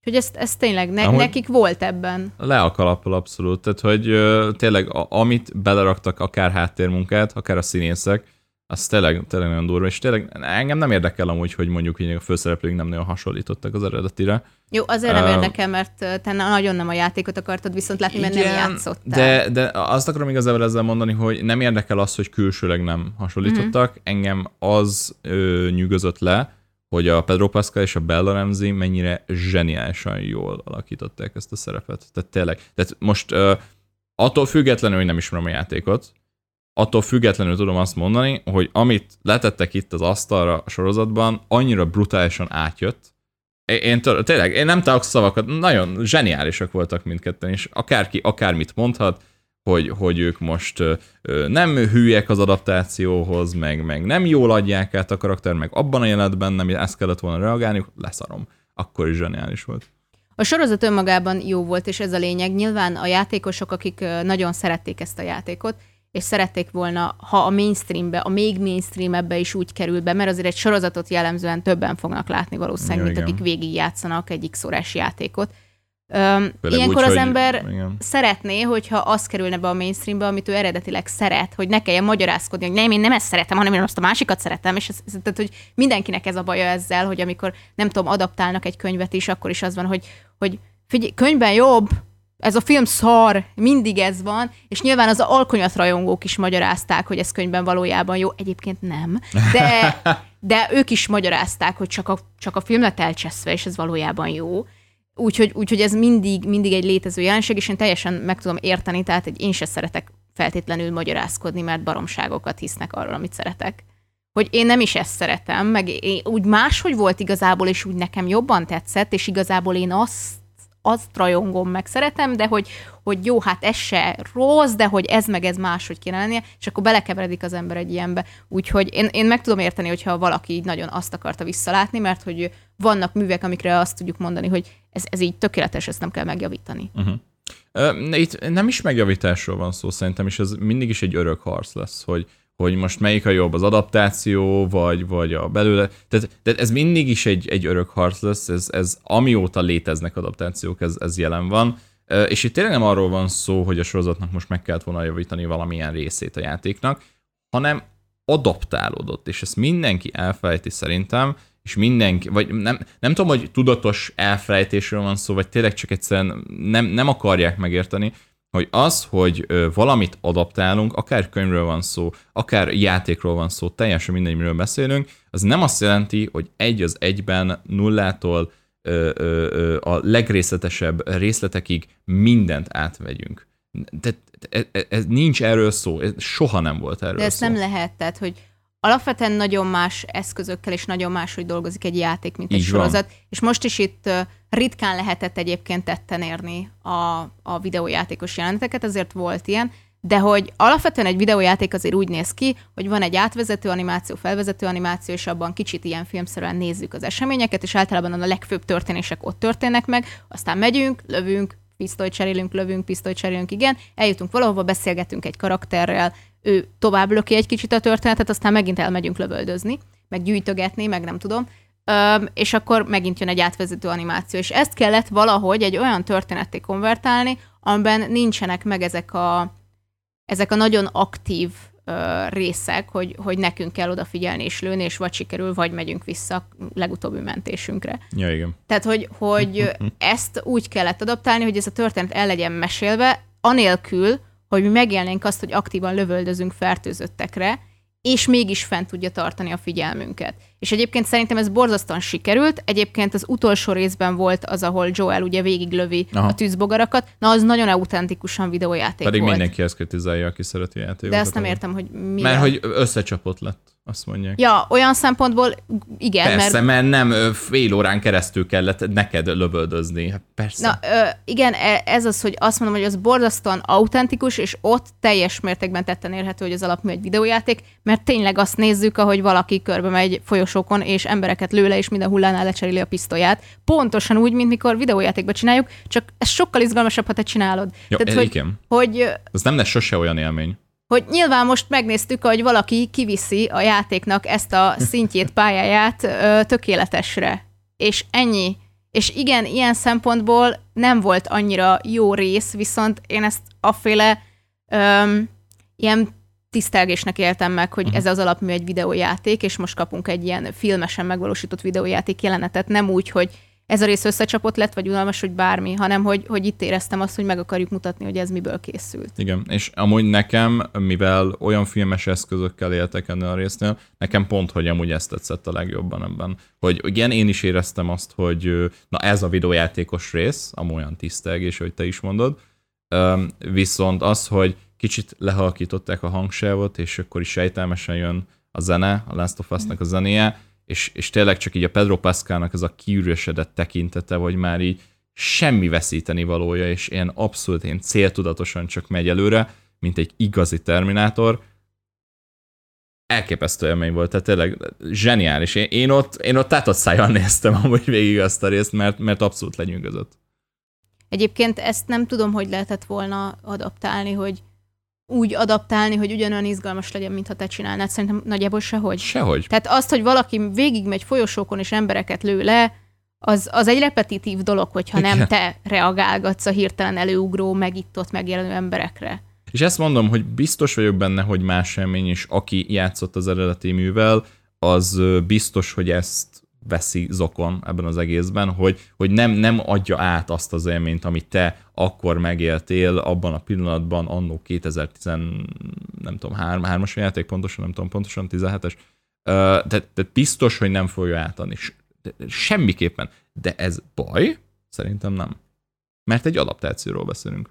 hogy ezt, ezt tényleg ne, Amúgy- nekik volt ebben. Le a kalappal abszolút, tehát hogy ö, tényleg a, amit beleraktak, akár háttérmunkát, akár a színészek, az tényleg, tényleg nagyon durva, és tényleg engem nem érdekel amúgy, hogy mondjuk így a főszereplők nem nagyon hasonlítottak az eredetire. Jó, azért nem Ö, érdekel, mert te nagyon nem a játékot akartad viszont látni, mert nem játszottál. De, de azt akarom igazából ezzel mondani, hogy nem érdekel az, hogy külsőleg nem hasonlítottak. Mhm. Engem az ö, nyűgözött le, hogy a Pedro Pascal és a Bella Ramsey mennyire zseniálisan jól alakították ezt a szerepet. Tehát tényleg. Tehát most ö, attól függetlenül, hogy nem ismerem a játékot, attól függetlenül tudom azt mondani, hogy amit letettek itt az asztalra a sorozatban, annyira brutálisan átjött, én, tényleg, én nem tudok szavakat, nagyon zseniálisak voltak mindketten, és akárki akármit mondhat, hogy, hogy ők most nem hülyek az adaptációhoz, meg, meg nem jól adják át a karakter, meg abban a jelenetben nem ezt kellett volna reagálni, leszarom. Akkor is zseniális volt. A sorozat önmagában jó volt, és ez a lényeg. Nyilván a játékosok, akik nagyon szerették ezt a játékot, és szerették volna, ha a mainstreambe, a még mainstreamebbe is úgy kerül be, mert azért egy sorozatot jellemzően többen fognak látni valószínűleg, Ja, mint igen. akik végigjátszanak egy x órás játékot. Öm, Főleg ilyenkor úgy, az hogy- ember igen. szeretné, hogyha az kerülne be a mainstreambe, amit ő eredetileg szeret, hogy ne kelljen magyarázkodni, hogy nem, én nem ezt szeretem, hanem én azt a másikat szeretem, és ez, ez, tehát, hogy mindenkinek ez a baja ezzel, hogy amikor nem tudom, adaptálnak egy könyvet is, akkor is az van, hogy, hogy figyelj, könyvben jobb, ez a film szar, mindig ez van, és nyilván az alkonyatrajongók is magyarázták, hogy ez könyvben valójában jó, egyébként nem, de, de ők is magyarázták, hogy csak a, csak a film lett elcseszve, és ez valójában jó. Úgyhogy, úgyhogy ez mindig, mindig egy létező jelenség, és én teljesen meg tudom érteni, tehát egy én se szeretek feltétlenül magyarázkodni, mert baromságokat hisznek arról, amit szeretek. Hogy én nem is ezt szeretem, meg én, úgy máshogy volt igazából, és úgy nekem jobban tetszett, és igazából én azt azt rajongom, meg szeretem, de hogy, hogy jó, hát ez se rossz, de hogy ez meg ez máshogy kéne lennie, és akkor belekeveredik az ember egy ilyenbe. Úgyhogy én, én meg tudom érteni, hogyha valaki így nagyon azt akarta visszalátni, mert hogy vannak művek, amikre azt tudjuk mondani, hogy ez, ez így tökéletes, ezt nem kell megjavítani. Uh-huh. Itt nem is megjavításról van szó szerintem, és ez mindig is egy örök harc lesz, hogy, hogy most melyik a jobb, az adaptáció, vagy, vagy a belőle. Tehát, tehát ez mindig is egy, egy örök harc lesz, ez, ez amióta léteznek adaptációk, ez, ez jelen van. És itt tényleg nem arról van szó, hogy a sorozatnak most meg kellett volna javítani valamilyen részét a játéknak, hanem adaptálódott, és ezt mindenki elfelejti szerintem, és mindenki, vagy nem, nem tudom, hogy tudatos elfelejtésről van szó, vagy tényleg csak egyszerűen nem, nem akarják megérteni, hogy az, hogy valamit adaptálunk, akár könyvről van szó, akár játékról van szó, teljesen mindegy, miről beszélünk, az nem azt jelenti, hogy egy az egyben nullától ö, ö, ö, a legrészletesebb részletekig mindent átvegyünk. De ez, ez nincs erről szó, ez soha nem volt erről De ezt szó. nem lehet, tehát hogy alapvetően nagyon más eszközökkel és nagyon máshogy dolgozik egy játék, mint egy Így van. sorozat. És most is itt ritkán lehetett egyébként tetten érni a, a videójátékos jeleneteket, azért volt ilyen, de hogy alapvetően egy videójáték azért úgy néz ki, hogy van egy átvezető animáció, felvezető animáció, és abban kicsit ilyen filmszerűen nézzük az eseményeket, és általában a legfőbb történések ott történnek meg, aztán megyünk, lövünk, pisztolyt cserélünk, lövünk, pisztolyt cserélünk, igen, eljutunk valahova, beszélgetünk egy karakterrel, ő tovább löki egy kicsit a történetet, aztán megint elmegyünk lövöldözni, meg gyűjtögetni, meg nem tudom, Öm, és akkor megint jön egy átvezető animáció, és ezt kellett valahogy egy olyan történetté konvertálni, amiben nincsenek meg ezek a, ezek a nagyon aktív ö, részek, hogy, hogy nekünk kell odafigyelni és lőni, és vagy sikerül, vagy megyünk vissza a legutóbbi mentésünkre. Ja, igen. Tehát, hogy, hogy ezt úgy kellett adaptálni, hogy ez a történet el legyen mesélve, anélkül, hogy mi megélnénk azt, hogy aktívan lövöldözünk fertőzöttekre, és mégis fent tudja tartani a figyelmünket. És egyébként szerintem ez borzasztóan sikerült. Egyébként az utolsó részben volt az, ahol Joel ugye végiglövi Aha. a tűzbogarakat. Na, az nagyon autentikusan videójáték Pedig volt. mindenki ezt kritizálja, aki szereti a játékokat. De azt nem értem, hogy mi Mert hogy összecsapott lett. azt mondják. Ja, olyan szempontból igen, Persze, mert... mert nem fél órán keresztül kellett neked lövöldözni. Hát persze. Na, ö, igen, e, ez az, hogy azt mondom, hogy az borzasztóan autentikus, és ott teljes mértékben tetten érhető, hogy az alapmű egy videójáték, mert tényleg azt nézzük, ahogy valaki körbe megy folyosókon, és embereket lő le, és minden hullánál lecseréli a pisztolyát. Pontosan úgy, mint mikor videójátékban csináljuk, csak ez sokkal izgalmasabb, ha te csinálod. Ja, Tehát, hogy, hogy, igen. hogy Ez nem lesz sose olyan élmény. hogy nyilván most megnéztük, hogy valaki kiviszi a játéknak ezt a szintjét, pályáját ö, tökéletesre. És ennyi. És igen, ilyen szempontból nem volt annyira jó rész, viszont én ezt aféle öm, ilyen tisztelgésnek éltem meg, hogy Mhm. ez az alapmű egy videójáték, és most kapunk egy ilyen filmesen megvalósított videójáték jelenetet, nem úgy, hogy ez a rész összecsapott lett, vagy unalmas, vagy bármi, hanem hogy, hogy itt éreztem azt, hogy meg akarjuk mutatni, hogy ez miből készült. Igen, és amúgy nekem, mivel olyan filmes eszközökkel éltek ennél a résznél, nekem pont, hogy amúgy ezt tetszett a legjobban ebben. Hogy igen, én is éreztem azt, hogy na ez a videójátékos rész, amolyan tisztelgés, hogy te is mondod, viszont az, hogy kicsit lehalkították a hangsávot, és akkor is sejtelmesen jön a zene, a Last of Us-nak a zenéje, és, és tényleg csak így a Pedro Pascalnak ez a kiüresedett tekintete, vagy már így semmi veszíteni valója, és ilyen abszolút én céltudatosan csak megy előre, mint egy igazi Terminátor. Elképesztő élmény volt, tehát tényleg zseniális. Én, én ott, én ott tátott szájjal néztem amúgy végig azt a részt, mert, mert abszolút lenyűgözött. Egyébként ezt nem tudom, hogy lehetett volna adaptálni, hogy úgy adaptálni, hogy ugyanolyan izgalmas legyen, mintha te csinálnád. Szerintem nagyjából sehogy. Sehogy. Tehát azt, hogy valaki végigmegy folyosókon és embereket lő le, az, az egy repetitív dolog, hogyha nem Igen. te reagálgatsz a hirtelen előugró, megittott, megjelenő emberekre. És ezt mondom, hogy biztos vagyok benne, hogy más élmény is, aki játszott az eredeti művel, az biztos, hogy ezt veszi zokon ebben az egészben, hogy, hogy nem, nem adja át azt az élményt, amit te akkor megéltél abban a pillanatban, annó 2010, nem tudom, 3, 3-as játék pontosan, nem tudom pontosan, 17-es. Ö, Tehát, tehát biztos, hogy nem fogja átadni. Semmiképpen. De ez baj? Szerintem nem. Mert egy adaptációról beszélünk.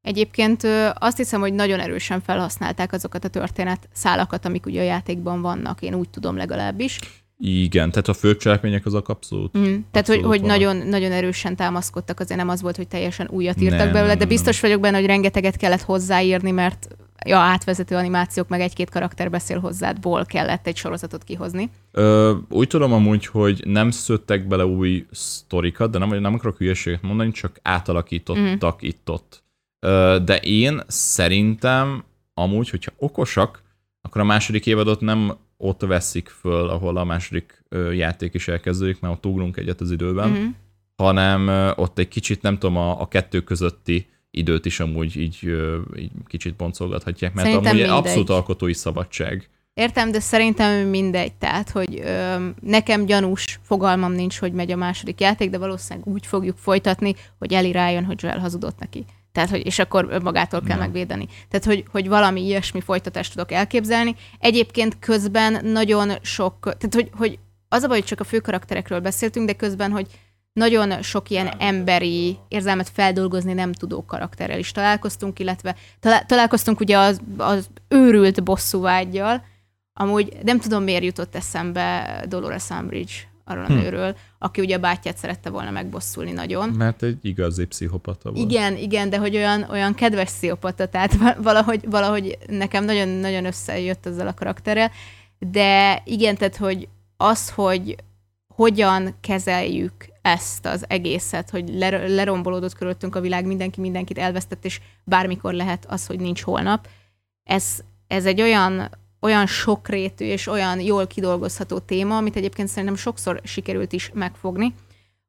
Egyébként azt hiszem, hogy nagyon erősen felhasználták azokat a történet szálakat, amik ugye a játékban vannak, én úgy tudom legalábbis. Igen, tehát a főcselekmények azok abszolút. Mm. Tehát, hogy, Abszolút hogy nagyon, nagyon erősen támaszkodtak, azért nem az volt, hogy teljesen újat írtak Nem, belőle, nem, de nem, biztos vagyok benne, hogy rengeteget kellett hozzáírni, mert ja, átvezető animációk, meg egy-két karakter beszél hozzádból kellett egy sorozatot kihozni. Ö, úgy tudom amúgy, hogy nem szőttek bele új sztorikat, de nem, nem akarok hülyeséget mondani, csak átalakítottak mm. itt-ott. De én szerintem amúgy, hogyha okosak, akkor a második évadot nem ott veszik föl, ahol a második játék is elkezdődik, mert ott ugrunk egyet az időben, Mhm. hanem ott egy kicsit, nem tudom, a, a kettő közötti időt is amúgy így, így kicsit boncolgathatják, mert Szerintem amúgy mindegy. abszolút alkotói szabadság. Értem, de szerintem mindegy. Tehát, hogy ö, nekem gyanús fogalmam nincs, hogy megy a második játék, de valószínűleg úgy fogjuk folytatni, hogy Eli rájön, hogy Joel hazudott neki. Tehát, hogy, és akkor önmagától kell Ja. megvédeni. Tehát, hogy, hogy valami ilyesmi folytatást tudok elképzelni. Egyébként közben nagyon sok, tehát, hogy, hogy az a baj, hogy csak a fő karakterekről beszéltünk, de közben, hogy nagyon sok ilyen emberi érzelmet feldolgozni nem tudó karakterrel is találkoztunk, illetve talál, találkoztunk ugye az, az őrült bosszúvágyjal, Amúgy nem tudom, miért jutott eszembe Dolores Umbridge arról a Hm. nőről, aki ugye a bátyját szerette volna megbosszulni nagyon. Mert egy igazi pszichopata volt. Igen, igen, de hogy olyan, olyan kedves sziopata, tehát val- valahogy, valahogy nekem nagyon-nagyon összejött ezzel a karakterrel, de igen, tehát hogy az, hogy hogyan kezeljük ezt az egészet, hogy ler- lerombolódott körülöttünk a világ, mindenki mindenkit elvesztett, és bármikor lehet az, hogy nincs holnap, ez, ez egy olyan, olyan sokrétű és olyan jól kidolgozható téma, amit egyébként szerintem sokszor sikerült is megfogni.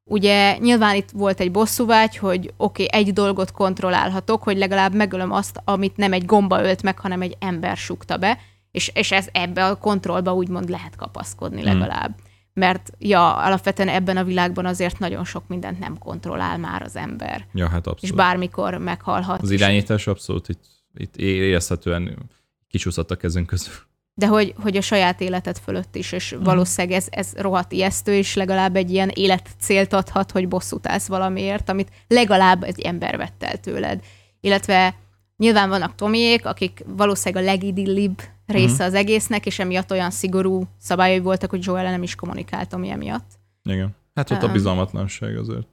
Ugye nyilván itt volt egy bosszúvágy, hogy oké, okay, egy dolgot kontrollálhatok, hogy legalább megölöm azt, amit nem egy gomba ölt meg, hanem egy ember sukta be, és, és ez ebbe a kontrollba úgymond lehet kapaszkodni legalább. Mert ja, alapvetően ebben a világban azért nagyon sok mindent nem kontrollál már az ember. Ja, hát És abszolút. bármikor meghalhat. Az és- irányítás abszolút itt, itt érezhetően kicsúszott a kezünk közül. de hogy, hogy a saját életed fölött is, és Mhm. valószínűleg ez, ez rohadt ijesztő, és legalább egy ilyen életcélt adhat, hogy bosszút állsz valamiért, amit legalább egy ember vett el tőled. Illetve nyilván vannak Tomiék, akik valószínűleg a legidillibb része uh-huh. az egésznek, és emiatt olyan szigorú szabályai voltak, hogy Joel nem is kommunikált Tomi emiatt. Igen. Hát ott um, a bizalmatlanság azért.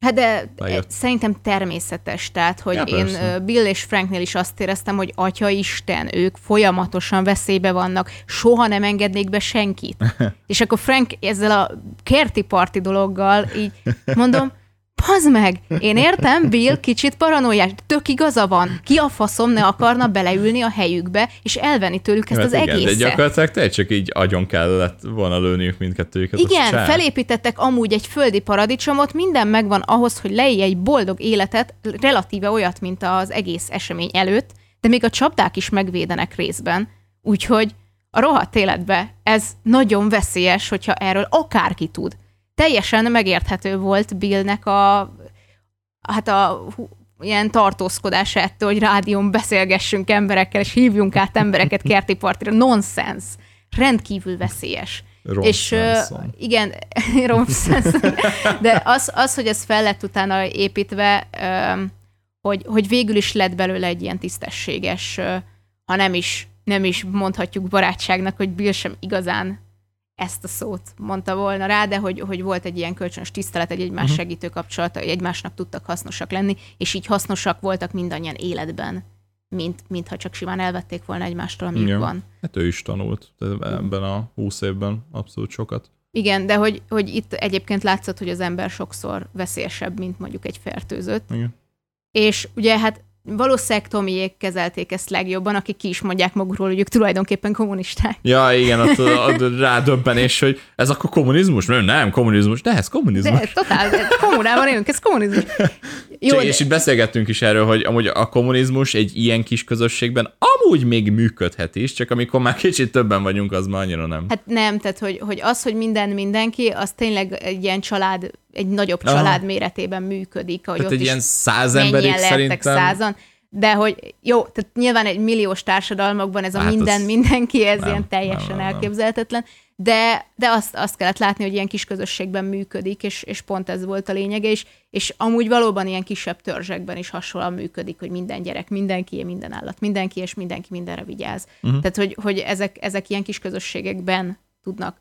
Hát de Bejött. szerintem természetes, tehát hogy ja, én persze. Bill és Franknél is azt éreztem, hogy atya Isten, ők folyamatosan veszélybe vannak, soha nem engednék be senkit. és akkor Frank ezzel a kerti parti dologgal így mondom, Pazd meg! Én értem, Bill kicsit paranoiás, tök igaza van. Ki a faszom ne akarna beleülni a helyükbe, és elvenni tőlük ezt hát az igen, egészet. De gyakorlatilag te csak így agyon kellett volna lőniük mindkettőjüket. Igen, felépítettek amúgy egy földi paradicsomot, minden megvan ahhoz, hogy leélj egy boldog életet, relatíve olyat, mint az egész esemény előtt, de még a csapdák is megvédenek részben. Úgyhogy a rohadt életbe ez nagyon veszélyes, hogyha erről akárki tud teljesen megérthető volt Billnek a, hát a ilyen tartózkodás ettől, hogy rádión beszélgessünk emberekkel, és hívjunk át embereket kerti partira. Nonsens. Rendkívül veszélyes. Rom és uh, igen, de az, az, hogy ez fel lett utána építve, uh, hogy, hogy végül is lett belőle egy ilyen tisztességes, uh, ha nem is, nem is mondhatjuk barátságnak, hogy Bill sem igazán ezt a szót mondta volna rá, de hogy, hogy volt egy ilyen kölcsönös tisztelet, egy egymás uh-huh. segítő kapcsolata, hogy egymásnak tudtak hasznosak lenni, és így hasznosak voltak mindannyian életben, mint, mintha csak simán elvették volna egymástól, amíg van. Hát ő is tanult ebben a húsz évben abszolút sokat. Igen, de hogy, hogy itt egyébként látszott, hogy az ember sokszor veszélyesebb, mint mondjuk egy fertőzött. Igen. És ugye hát valószínűleg Tomiék kezelték ezt legjobban, akik ki is mondják magukról, hogy ők tulajdonképpen kommunisták. Ja, igen, ott a rádöbbenés, hogy ez akkor kommunizmus? Nem, nem kommunizmus, de ez kommunizmus. De, totál, kommunában élünk, ez kommunizmus. Jó, de... És itt beszélgettünk is erről, hogy amúgy a kommunizmus egy ilyen kis közösségben amúgy még működhet is, csak amikor már kicsit többen vagyunk, az már annyira nem. Hát nem, tehát hogy, hogy az, hogy minden mindenki, az tényleg egy ilyen család egy nagyobb Aha. család méretében működik. Hogy tehát ott egy ilyen száz emberig szerintem. Százan. De hogy jó, tehát nyilván egy milliós társadalmakban ez a hát minden, mindenki, ez nem, ilyen teljesen nem, nem, elképzelhetetlen, de, de azt, azt kellett látni, hogy ilyen kis közösségben működik, és, és pont ez volt a lényege, és, és amúgy valóban ilyen kisebb törzsekben is hasonlóan működik, hogy minden gyerek, mindenki, minden állat, mindenki, és mindenki mindenre vigyáz. Uh-huh. Tehát, hogy, hogy ezek, ezek ilyen kis közösségekben tudnak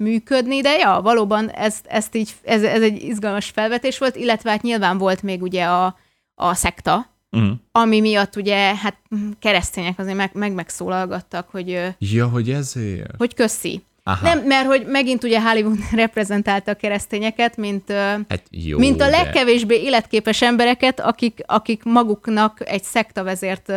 működni, de ja, valóban ezt, ezt így, ez, ez egy izgalmas felvetés volt, illetve hát nyilván volt még ugye a, a szekta, uh-huh. ami miatt ugye hát keresztények azért meg, meg megszólalgattak, hogy... Ja, hogy ezért? Hogy köszi. Aha. Nem, mert hogy megint ugye Hollywood reprezentálta a keresztényeket, mint, hát jó, mint a de... legkevésbé életképes embereket, akik, akik maguknak egy szektavezért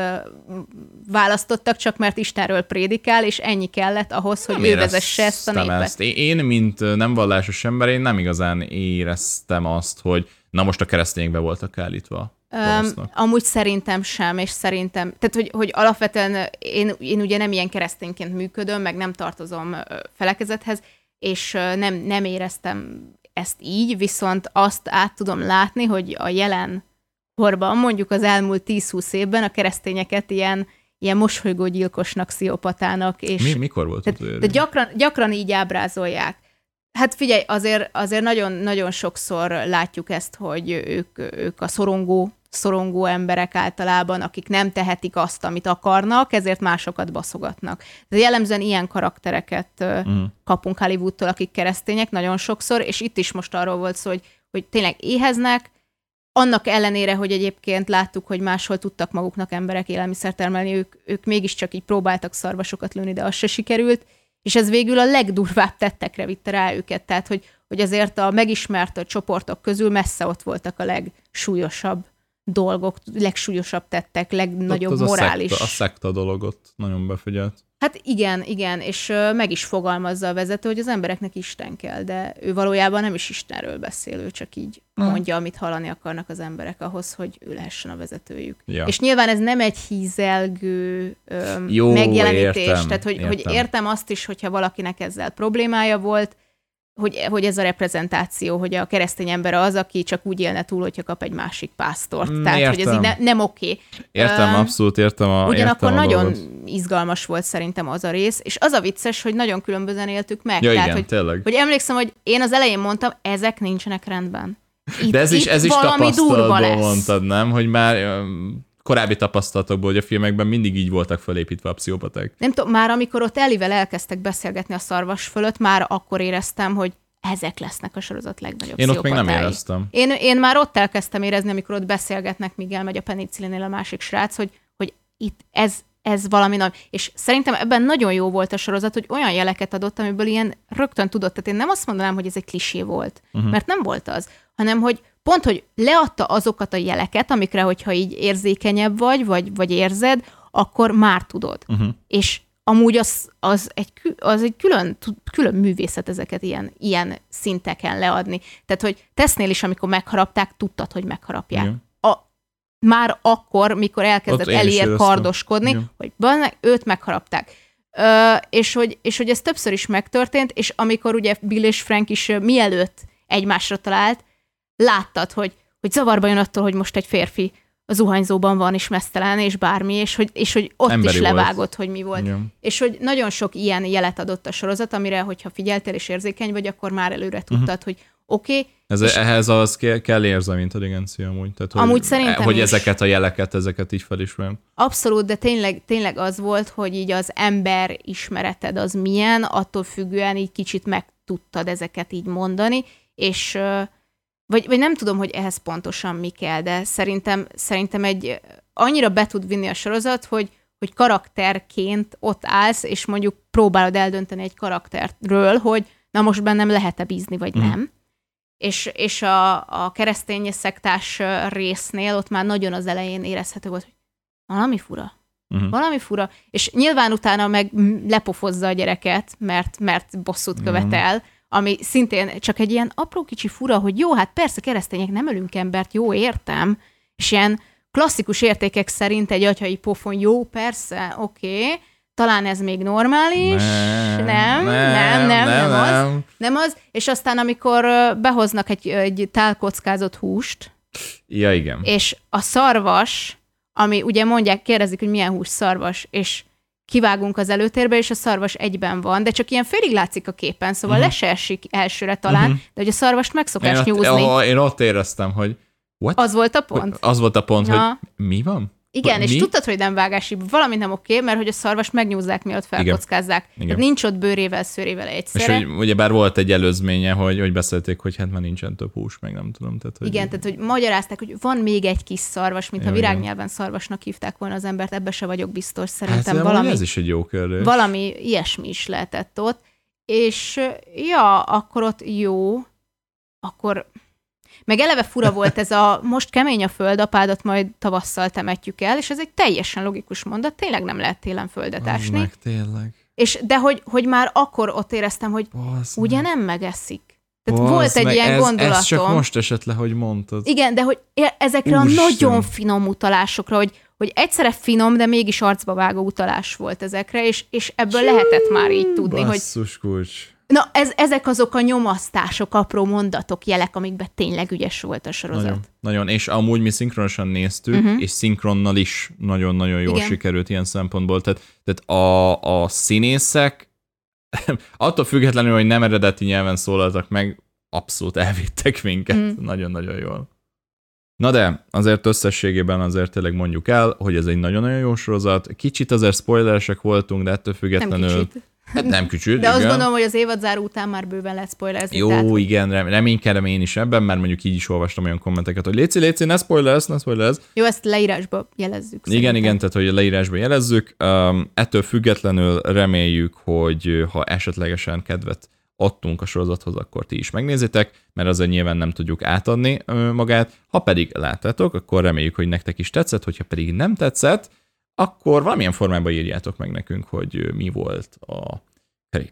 választottak, csak mert Istenről prédikál, és ennyi kellett ahhoz, hogy nem ő vezesse ezt a népet. Ezt. Én, mint nem vallásos ember, én nem igazán éreztem azt, hogy na most a keresztényekbe voltak állítva. Um, amúgy szerintem sem, és szerintem, tehát hogy, hogy alapvetően én, én ugye nem ilyen keresztényként működöm, meg nem tartozom felekezethez, és nem, nem éreztem ezt így, viszont azt át tudom látni, hogy a jelen korban, mondjuk az elmúlt 10-20 évben a keresztényeket ilyen, ilyen mosolygó gyilkosnak, sziopatának. És Mi, mikor volt tehát, az de gyakran, gyakran így ábrázolják. Hát figyelj, azért, azért nagyon, nagyon sokszor látjuk ezt, hogy ők, ők a szorongó szorongó emberek általában, akik nem tehetik azt, amit akarnak, ezért másokat baszogatnak. De jellemzően ilyen karaktereket uh-huh. kapunk Hollywoodtól, akik keresztények nagyon sokszor, és itt is most arról volt szó, hogy, hogy tényleg éheznek, annak ellenére, hogy egyébként láttuk, hogy máshol tudtak maguknak emberek élelmiszer termelni, ők, ők mégiscsak így próbáltak szarvasokat lőni, de az se sikerült, és ez végül a legdurvább tettekre vitte rá őket, tehát hogy, hogy azért a megismert csoportok közül messze ott voltak a legsúlyosabb dolgok, legsúlyosabb tettek, legnagyobb Ott az morális. A szekta, a szekta dologot nagyon befigyelt. Hát igen, igen, és meg is fogalmazza a vezető, hogy az embereknek Isten kell, de ő valójában nem is Istenről beszél, ő csak így hmm. mondja, amit hallani akarnak az emberek ahhoz, hogy ő lehessen a vezetőjük. Ja. És nyilván ez nem egy hízelgő öm, Jó, megjelenítés, értem, tehát hogy értem. hogy értem azt is, hogyha valakinek ezzel problémája volt, hogy, hogy ez a reprezentáció, hogy a keresztény ember az, aki csak úgy élne túl, hogyha kap egy másik pásztort. Mm, Tehát, értem. hogy ez így ne, nem oké. Értem, uh, abszolút értem a Ugyanakkor értem a nagyon dolgot. izgalmas volt szerintem az a rész, és az a vicces, hogy nagyon különbözően éltük meg. Ja, Tehát, igen, hogy, tényleg. hogy emlékszem, hogy én az elején mondtam, ezek nincsenek rendben. Itt, De ez is, ez is tapasztalatból mondtad, nem? Hogy már korábbi tapasztalatokból, hogy a filmekben mindig így voltak felépítve a pszichopaták. Nem tudom, már amikor ott Elivel elkezdtek beszélgetni a szarvas fölött, már akkor éreztem, hogy ezek lesznek a sorozat legnagyobb Én ott még nem éreztem. Én, én már ott elkezdtem érezni, amikor ott beszélgetnek, míg elmegy a penicillinél a másik srác, hogy, hogy itt ez, ez valami nagy. És szerintem ebben nagyon jó volt a sorozat, hogy olyan jeleket adott, amiből ilyen rögtön tudott. Tehát én nem azt mondanám, hogy ez egy klisé volt, uh-huh. mert nem volt az, hanem hogy pont, hogy leadta azokat a jeleket, amikre, hogyha így érzékenyebb vagy, vagy, vagy érzed, akkor már tudod. Uh-huh. És amúgy az, az, egy, az egy külön, külön művészet ezeket ilyen, ilyen szinteken leadni. Tehát, hogy tesznél is, amikor megharapták, tudtad, hogy megharapják. Igen. A, már akkor, mikor elkezdett éreztem. kardoskodni, Igen. hogy banne, őt megharapták. Ö, és, hogy, és hogy ez többször is megtörtént, és amikor ugye Bill és Frank is mielőtt egymásra talált, láttad, hogy, hogy zavarba jön attól, hogy most egy férfi a zuhanyzóban van, és mesztelen, és bármi, és hogy, és hogy ott Emberi is volt. levágott, hogy mi volt. Igen. És hogy nagyon sok ilyen jelet adott a sorozat, amire, hogyha figyeltél és érzékeny vagy, akkor már előre tudtad, uh-huh. hogy oké, okay, Ez, És- ehhez az kell, kell érzelmi intelligencia amúgy. Tehát, hogy, Amúgy szerintem Hogy is. ezeket a jeleket, ezeket így felismerem. abszolút, de tényleg, tényleg az volt, hogy így az ember ismereted az milyen, attól függően így kicsit meg tudtad ezeket így mondani, és vagy, vagy nem tudom, hogy ehhez pontosan mi kell, de szerintem, szerintem egy annyira be tud vinni a sorozat, hogy, hogy karakterként ott állsz, és mondjuk próbálod eldönteni egy karakterről, hogy na most bennem lehet-e bízni, vagy Mhm. nem. És, és a, a keresztény szektás résznél ott már nagyon az elején érezhető volt, hogy valami fura. Uh-huh. Valami fura. És nyilván utána meg m- lepofozza a gyereket, mert, mert bosszút Mhm. követel, ami szintén csak egy ilyen apró kicsi fura, hogy jó, hát persze keresztények nem ölünk embert, jó, értem, és ilyen klasszikus értékek szerint egy atyai pofon, jó, persze, oké, okay, talán ez még normális, nem, nem, nem, nem, nem, az, nem. az, és aztán amikor behoznak egy, egy tálkockázott húst, Ja, igen. és a szarvas, ami ugye mondják, kérdezik, hogy milyen hús szarvas, és kivágunk az előtérbe, és a szarvas egyben van, de csak ilyen félig látszik a képen, szóval uh-huh. le se esik elsőre talán, uh-huh. de hogy a szarvast meg Én szokás ott, nyúzni. én ott éreztem, hogy what? Az volt a Hogy- pont? Az volt a pont, Ja. hogy mi van? Igen, Hogy és mi? tudtad, hogy nem vágási, valami nem oké, mert hogy a szarvast megnyúzzák, mielőtt felkockázzák. Igen. Tehát nincs ott bőrével, szőrével És egyszerre. hogy ugye bár volt egy előzménye, hogy, hogy beszélték, hogy hát már nincsen több hús, meg nem tudom. Tehát, hogy Igen, tehát hogy magyarázták, hogy van még egy kis szarvas, mint Ja, igen. virágnyelven szarvasnak hívták volna az embert, ebbe se vagyok biztos. hát Szerintem valami... valami, ez is egy jó kérdés. valami ilyesmi is lehetett ott. És ja, akkor ott jó, akkor meg eleve fura volt ez a most kemény a föld, apádat majd tavasszal temetjük el, és ez egy teljesen logikus mondat, tényleg nem lehet télen földet ásni. meg tényleg. És, de hogy, hogy már akkor ott éreztem, hogy Basz ugye meg. nem megeszik. Tehát Basz volt egy meg, ilyen ez, gondolatom. Ez csak most esett le, hogy mondtad. Igen, de hogy e- ezekre Úristen. a nagyon finom utalásokra, hogy, hogy egyszerre finom, de mégis arcba vágó utalás volt ezekre, és, és ebből lehetett már így tudni, hogy Basszus kulcs. Na, ez, ezek azok a nyomasztások, apró mondatok, jelek, amikben tényleg ügyes volt a sorozat. Nagyon, nagyon. És amúgy mi szinkronosan néztük, uh-huh. és szinkronnal is nagyon-nagyon jól Igen. sikerült ilyen szempontból. Tehát, tehát a, a színészek attól függetlenül, hogy nem eredeti nyelven szólaltak meg, abszolút elvittek minket. Mhm. Nagyon-nagyon jól. Na de, azért összességében azért tényleg mondjuk el, hogy ez egy nagyon-nagyon jó sorozat. Kicsit azért spoileresek voltunk, de ettől Nem függetlenül... kicsit. Hát nem kicsit, De azt igen. gondolom, hogy az évadzáró után már bőven lehet spoilerezni. Jó, tehát, igen, rem- reménykedem én is ebben, mert mondjuk így is olvastam olyan kommenteket, hogy léci, léci, ne spoilersz, ne spoilersz. jó, ezt leírásba jelezzük. Igen, szerintem. igen, tehát hogy a leírásban jelezzük. Um, ettől függetlenül reméljük, hogy ha esetlegesen kedvet adtunk a sorozathoz, akkor ti is megnézitek, mert azért nyilván nem tudjuk átadni magát. Ha pedig láttátok, akkor reméljük, hogy nektek is tetszett, hogyha pedig nem tetszett, akkor valamilyen formában írjátok meg nekünk, hogy mi volt a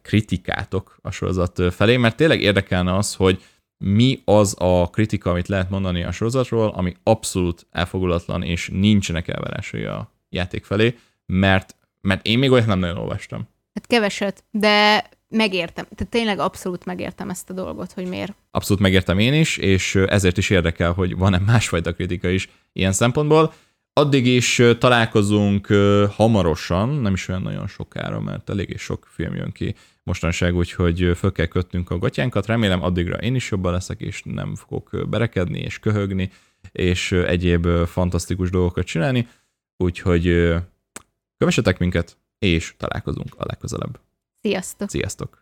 kritikátok a sorozat felé, mert tényleg érdekelne az, hogy mi az a kritika, amit lehet mondani a sorozatról, ami abszolút elfogulatlan, és nincsenek elvárásai a játék felé, mert, mert én még olyat nem nagyon olvastam. Hát keveset, de megértem. Tehát tényleg abszolút megértem ezt a dolgot, hogy miért. Abszolút megértem én is, és ezért is érdekel, hogy van-e másfajta kritika is ilyen szempontból. Addig is találkozunk hamarosan, nem is olyan nagyon sokára, mert eléggé sok film jön ki mostanság, úgyhogy föl kell kötnünk a gatyánkat. Remélem addigra én is jobban leszek, és nem fogok berekedni és köhögni, és egyéb fantasztikus dolgokat csinálni. úgyhogy kövessetek minket, és találkozunk a legközelebb. Sziasztok! Sziasztok!